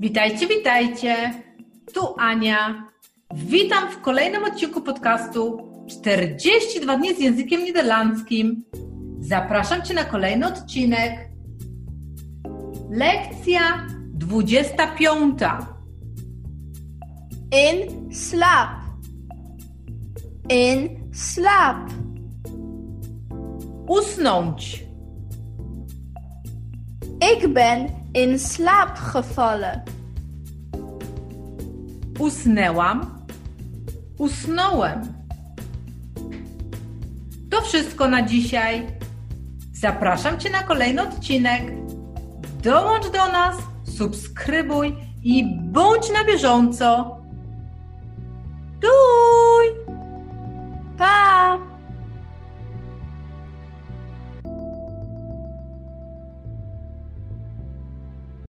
Witajcie, witajcie. Tu Ania. Witam w kolejnym odcinku podcastu 42 dni z językiem niderlandzkim. Zapraszam Cię na kolejny odcinek. Lekcja 25. In slaap. In slaap. Usnąć. Ik ben in slaap gevallen. Usnęłam. Usnąłem. To wszystko na dzisiaj. Zapraszam Cię na kolejny odcinek. Dołącz do nas, subskrybuj i bądź na bieżąco.